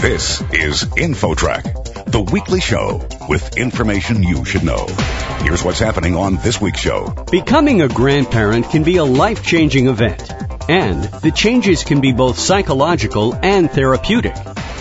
This is InfoTrack, the weekly show with information you should know. Here's what's happening on this week's show. Becoming a grandparent can be a life changing event, and the changes can be both psychological and therapeutic.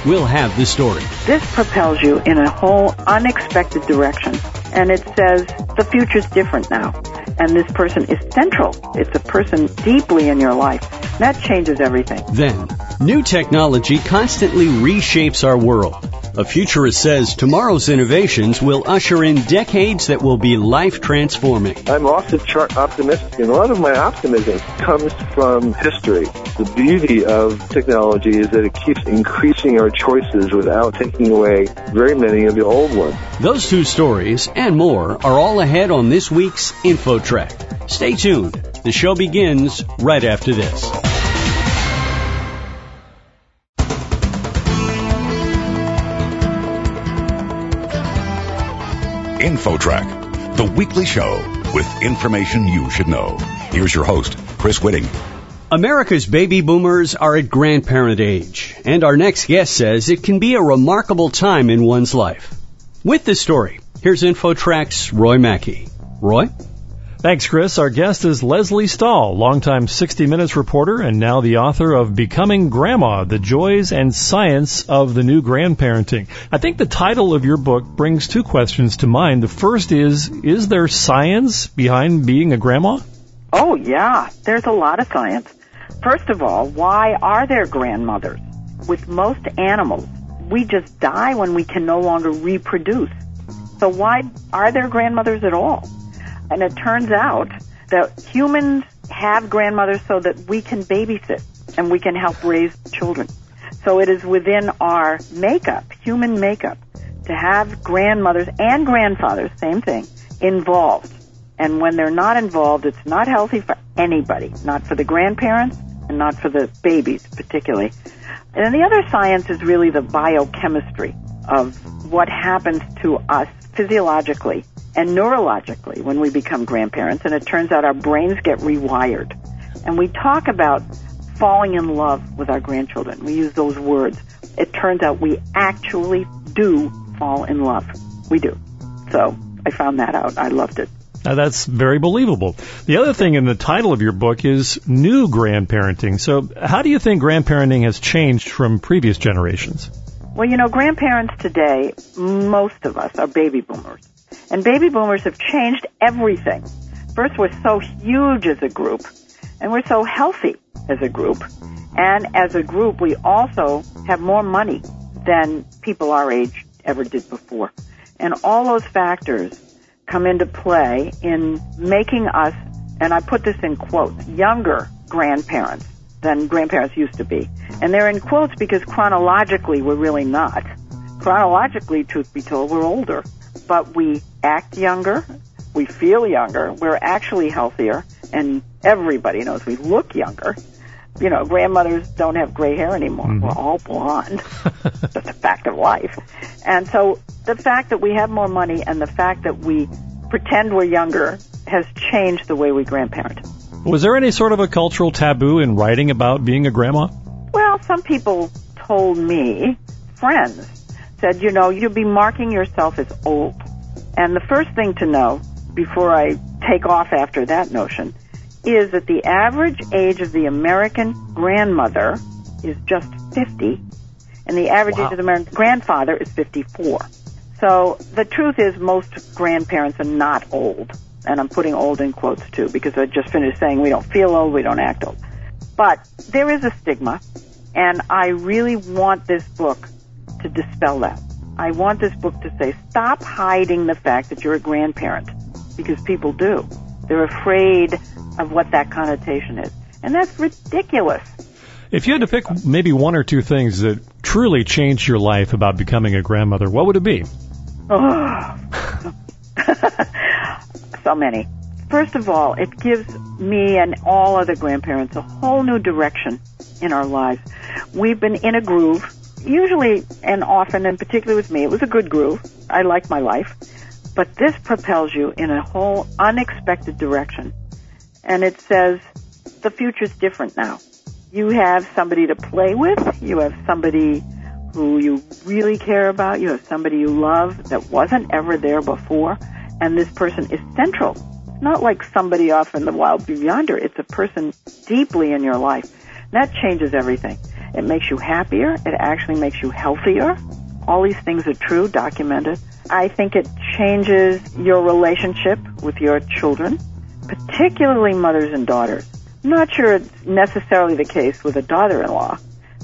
We'll have the story. This propels you in a whole unexpected direction, and it says the future's different now. And this person is central. It's a person deeply in your life. That changes everything. Then, new technology constantly reshapes our world. A futurist says tomorrow's innovations will usher in decades that will be life transforming. I'm off the chart optimistic, and a lot of my optimism comes from history. The beauty of technology is that it keeps increasing our choices without taking away very many of the old ones. Those two stories and more are all ahead on this week's InfoTrack. Stay tuned. The show begins right after this. InfoTrack, the weekly show with information you should know. Here's your host, Chris Whitting. America's baby boomers are at grandparent age, and our next guest says it can be a remarkable time in one's life. With this story, here's InfoTrack's Roy Mackey. Roy? Thanks, Chris. Our guest is Leslie Stahl, longtime 60 Minutes reporter and now the author of Becoming Grandma, The Joys and Science of the New Grandparenting. I think the title of your book brings two questions to mind. The first is, is there science behind being a grandma? Oh, yeah. There's a lot of science. First of all, why are there grandmothers? With most animals, we just die when we can no longer reproduce. So why are there grandmothers at all? And it turns out that humans have grandmothers so that we can babysit and we can help raise children. So it is within our makeup, human makeup, to have grandmothers and grandfathers, same thing, involved. And when they're not involved, it's not healthy for anybody, not for the grandparents and not for the babies particularly. And then the other science is really the biochemistry of what happens to us physiologically and neurologically when we become grandparents. And it turns out our brains get rewired. And we talk about falling in love with our grandchildren. We use those words. It turns out we actually do fall in love. We do. So I found that out. I loved it. Now that's very believable. The other thing in the title of your book is new grandparenting. So how do you think grandparenting has changed from previous generations? Well, you know, grandparents today, most of us are baby boomers. And baby boomers have changed everything. First, we're so huge as a group, and we're so healthy as a group. And as a group, we also have more money than people our age ever did before. And all those factors come into play in making us, and I put this in quotes, younger grandparents than grandparents used to be. And they're in quotes because chronologically we're really not. Chronologically, truth be told, we're older but we act younger, we feel younger, we're actually healthier, and everybody knows we look younger. You know, grandmothers don't have gray hair anymore. Mm-hmm. We're all blonde. That's a fact of life. And so the fact that we have more money and the fact that we pretend we're younger has changed the way we grandparent. Was there any sort of a cultural taboo in writing about being a grandma? Well, some people told me, friends, said, you know, you'll be marking yourself as old. And the first thing to know before I take off after that notion is that the average age of the American grandmother is just 50 and the average wow. age of the American grandfather is 54. So the truth is most grandparents are not old. And I'm putting old in quotes too because I just finished saying we don't feel old, we don't act old. But there is a stigma and I really want this book to dispel that. I want this book to say, stop hiding the fact that you're a grandparent, because people do. They're afraid of what that connotation is. And that's ridiculous. If you had to pick maybe one or two things that truly changed your life about becoming a grandmother, what would it be? Oh, so many. First of all, it gives me and all other grandparents a whole new direction in our lives. We've been in a groove usually and often, and particularly with me, it was a good groove. I like my life. But this propels you in a whole unexpected direction. And it says, the future's different now. You have somebody to play with. You have somebody who you really care about. You have somebody you love that wasn't ever there before, and this person is central. It's not like somebody off in the wild yonder. It's a person deeply in your life. That changes everything. It makes you happier. It actually makes you healthier. All these things are true, documented. I think it changes your relationship with your children, particularly mothers and daughters. Not sure it's necessarily the case with a daughter-in-law,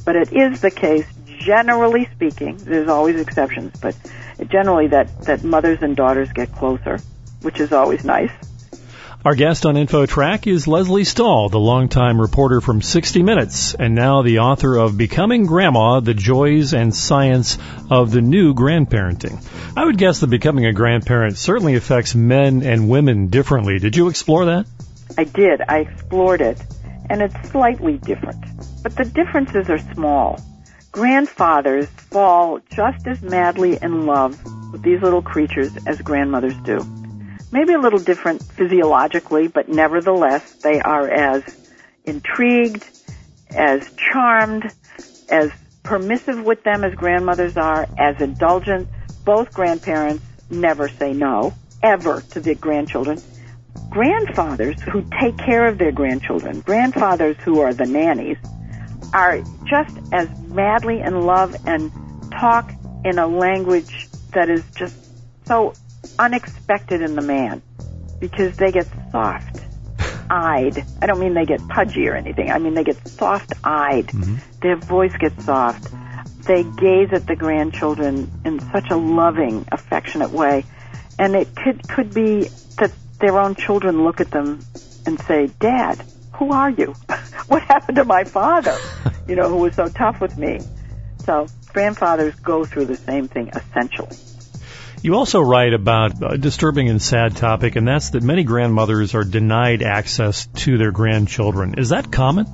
but it is the case generally speaking. There's always exceptions, but generally that, that mothers and daughters get closer, which is always nice. Our guest on InfoTrack is Leslie Stahl, the longtime reporter from 60 Minutes, and now the author of Becoming Grandma, The Joys and Science of the New Grandparenting. I would guess that becoming a grandparent certainly affects men and women differently. Did you explore that? I did. I explored it, and it's slightly different. But the differences are small. Grandfathers fall just as madly in love with these little creatures as grandmothers do maybe a little different physiologically, but nevertheless, they are as intrigued, as charmed, as permissive with them as grandmothers are, as indulgent. Both grandparents never say no, ever, to their grandchildren. Grandfathers who take care of their grandchildren, grandfathers who are the nannies, are just as madly in love and talk in a language that is just so unexpected in the man because they get soft eyed. I don't mean they get pudgy or anything. I mean they get soft eyed. Mm-hmm. Their voice gets soft. They gaze at the grandchildren in such a loving, affectionate way. And it could, could be that their own children look at them and say, Dad, who are you? what happened to my father? you know, who was so tough with me. So grandfathers go through the same thing essentially. You also write about a disturbing and sad topic, and that's that many grandmothers are denied access to their grandchildren. Is that common?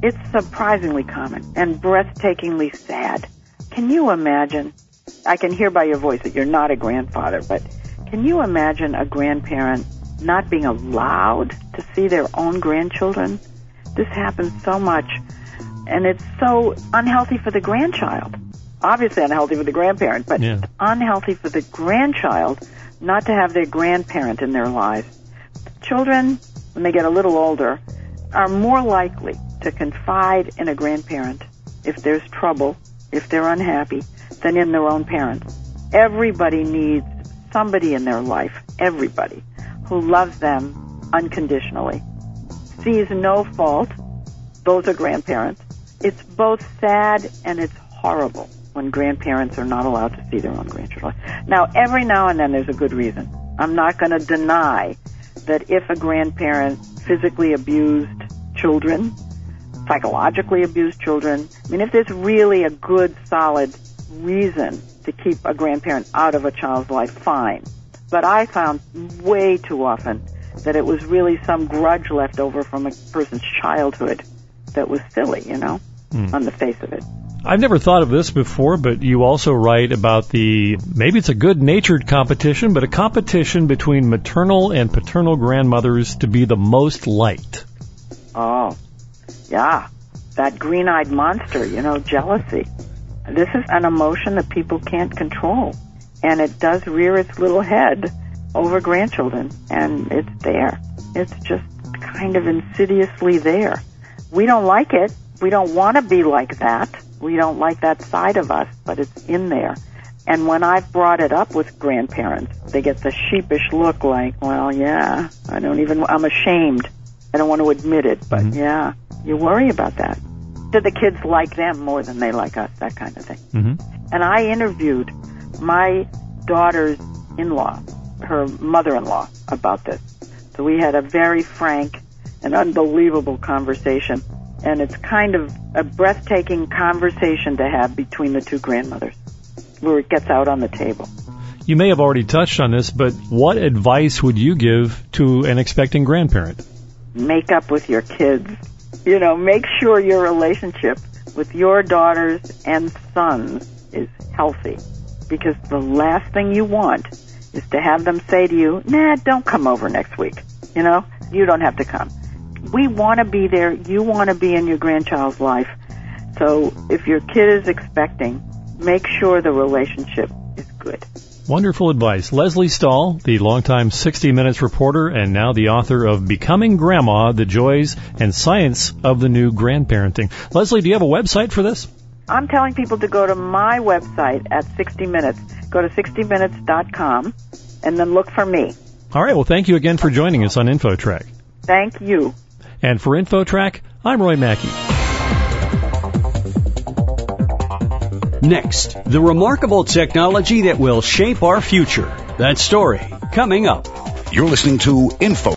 It's surprisingly common and breathtakingly sad. Can you imagine? I can hear by your voice that you're not a grandfather, but can you imagine a grandparent not being allowed to see their own grandchildren? This happens so much, and it's so unhealthy for the grandchild obviously unhealthy for the grandparent, but yeah. unhealthy for the grandchild not to have their grandparent in their lives. Children, when they get a little older, are more likely to confide in a grandparent if there's trouble, if they're unhappy, than in their own parents. Everybody needs somebody in their life, everybody, who loves them unconditionally, sees no fault. Those are grandparents. It's both sad and it's horrible when grandparents are not allowed to see their own grandchildren. Now, every now and then there's a good reason. I'm not going to deny that if a grandparent physically abused children, psychologically abused children, I mean, if there's really a good, solid reason to keep a grandparent out of a child's life, fine. But I found way too often that it was really some grudge left over from a person's childhood that was silly, you know, mm. on the face of it. I've never thought of this before, but you also write about the maybe it's a good natured competition, but a competition between maternal and paternal grandmothers to be the most liked. Oh, yeah. That green eyed monster, you know, jealousy. This is an emotion that people can't control. And it does rear its little head over grandchildren. And it's there. It's just kind of insidiously there. We don't like it. We don't want to be like that we don't like that side of us, but it's in there. And when I've brought it up with grandparents, they get the sheepish look like, well, yeah, I don't even, I'm ashamed. I don't want to admit it, but mm-hmm. yeah, you worry about that. Do the kids like them more than they like us? That kind of thing. Mm-hmm. And I interviewed my daughter's in-law, her mother-in-law, about this. So we had a very frank and unbelievable conversation and it's kind of a breathtaking conversation to have between the two grandmothers where it gets out on the table. You may have already touched on this, but what advice would you give to an expecting grandparent? Make up with your kids. You know, make sure your relationship with your daughters and sons is healthy. Because the last thing you want is to have them say to you, nah, don't come over next week. You know, you don't have to come we want to be there. You want to be in your grandchild's life. So if your kid is expecting, make sure the relationship is good. Wonderful advice. Leslie Stahl, the longtime 60 Minutes reporter and now the author of Becoming Grandma, The Joys and Science of the New Grandparenting. Leslie, do you have a website for this? I'm telling people to go to my website at 60 Minutes. Go to 60minutes.com and then look for me. All right. Well, thank you again for joining us on InfoTrack. Thank you. And for InfoTrack, I'm Roy Mackey. Next, the remarkable technology that will shape our future. That story coming up. You're listening to Info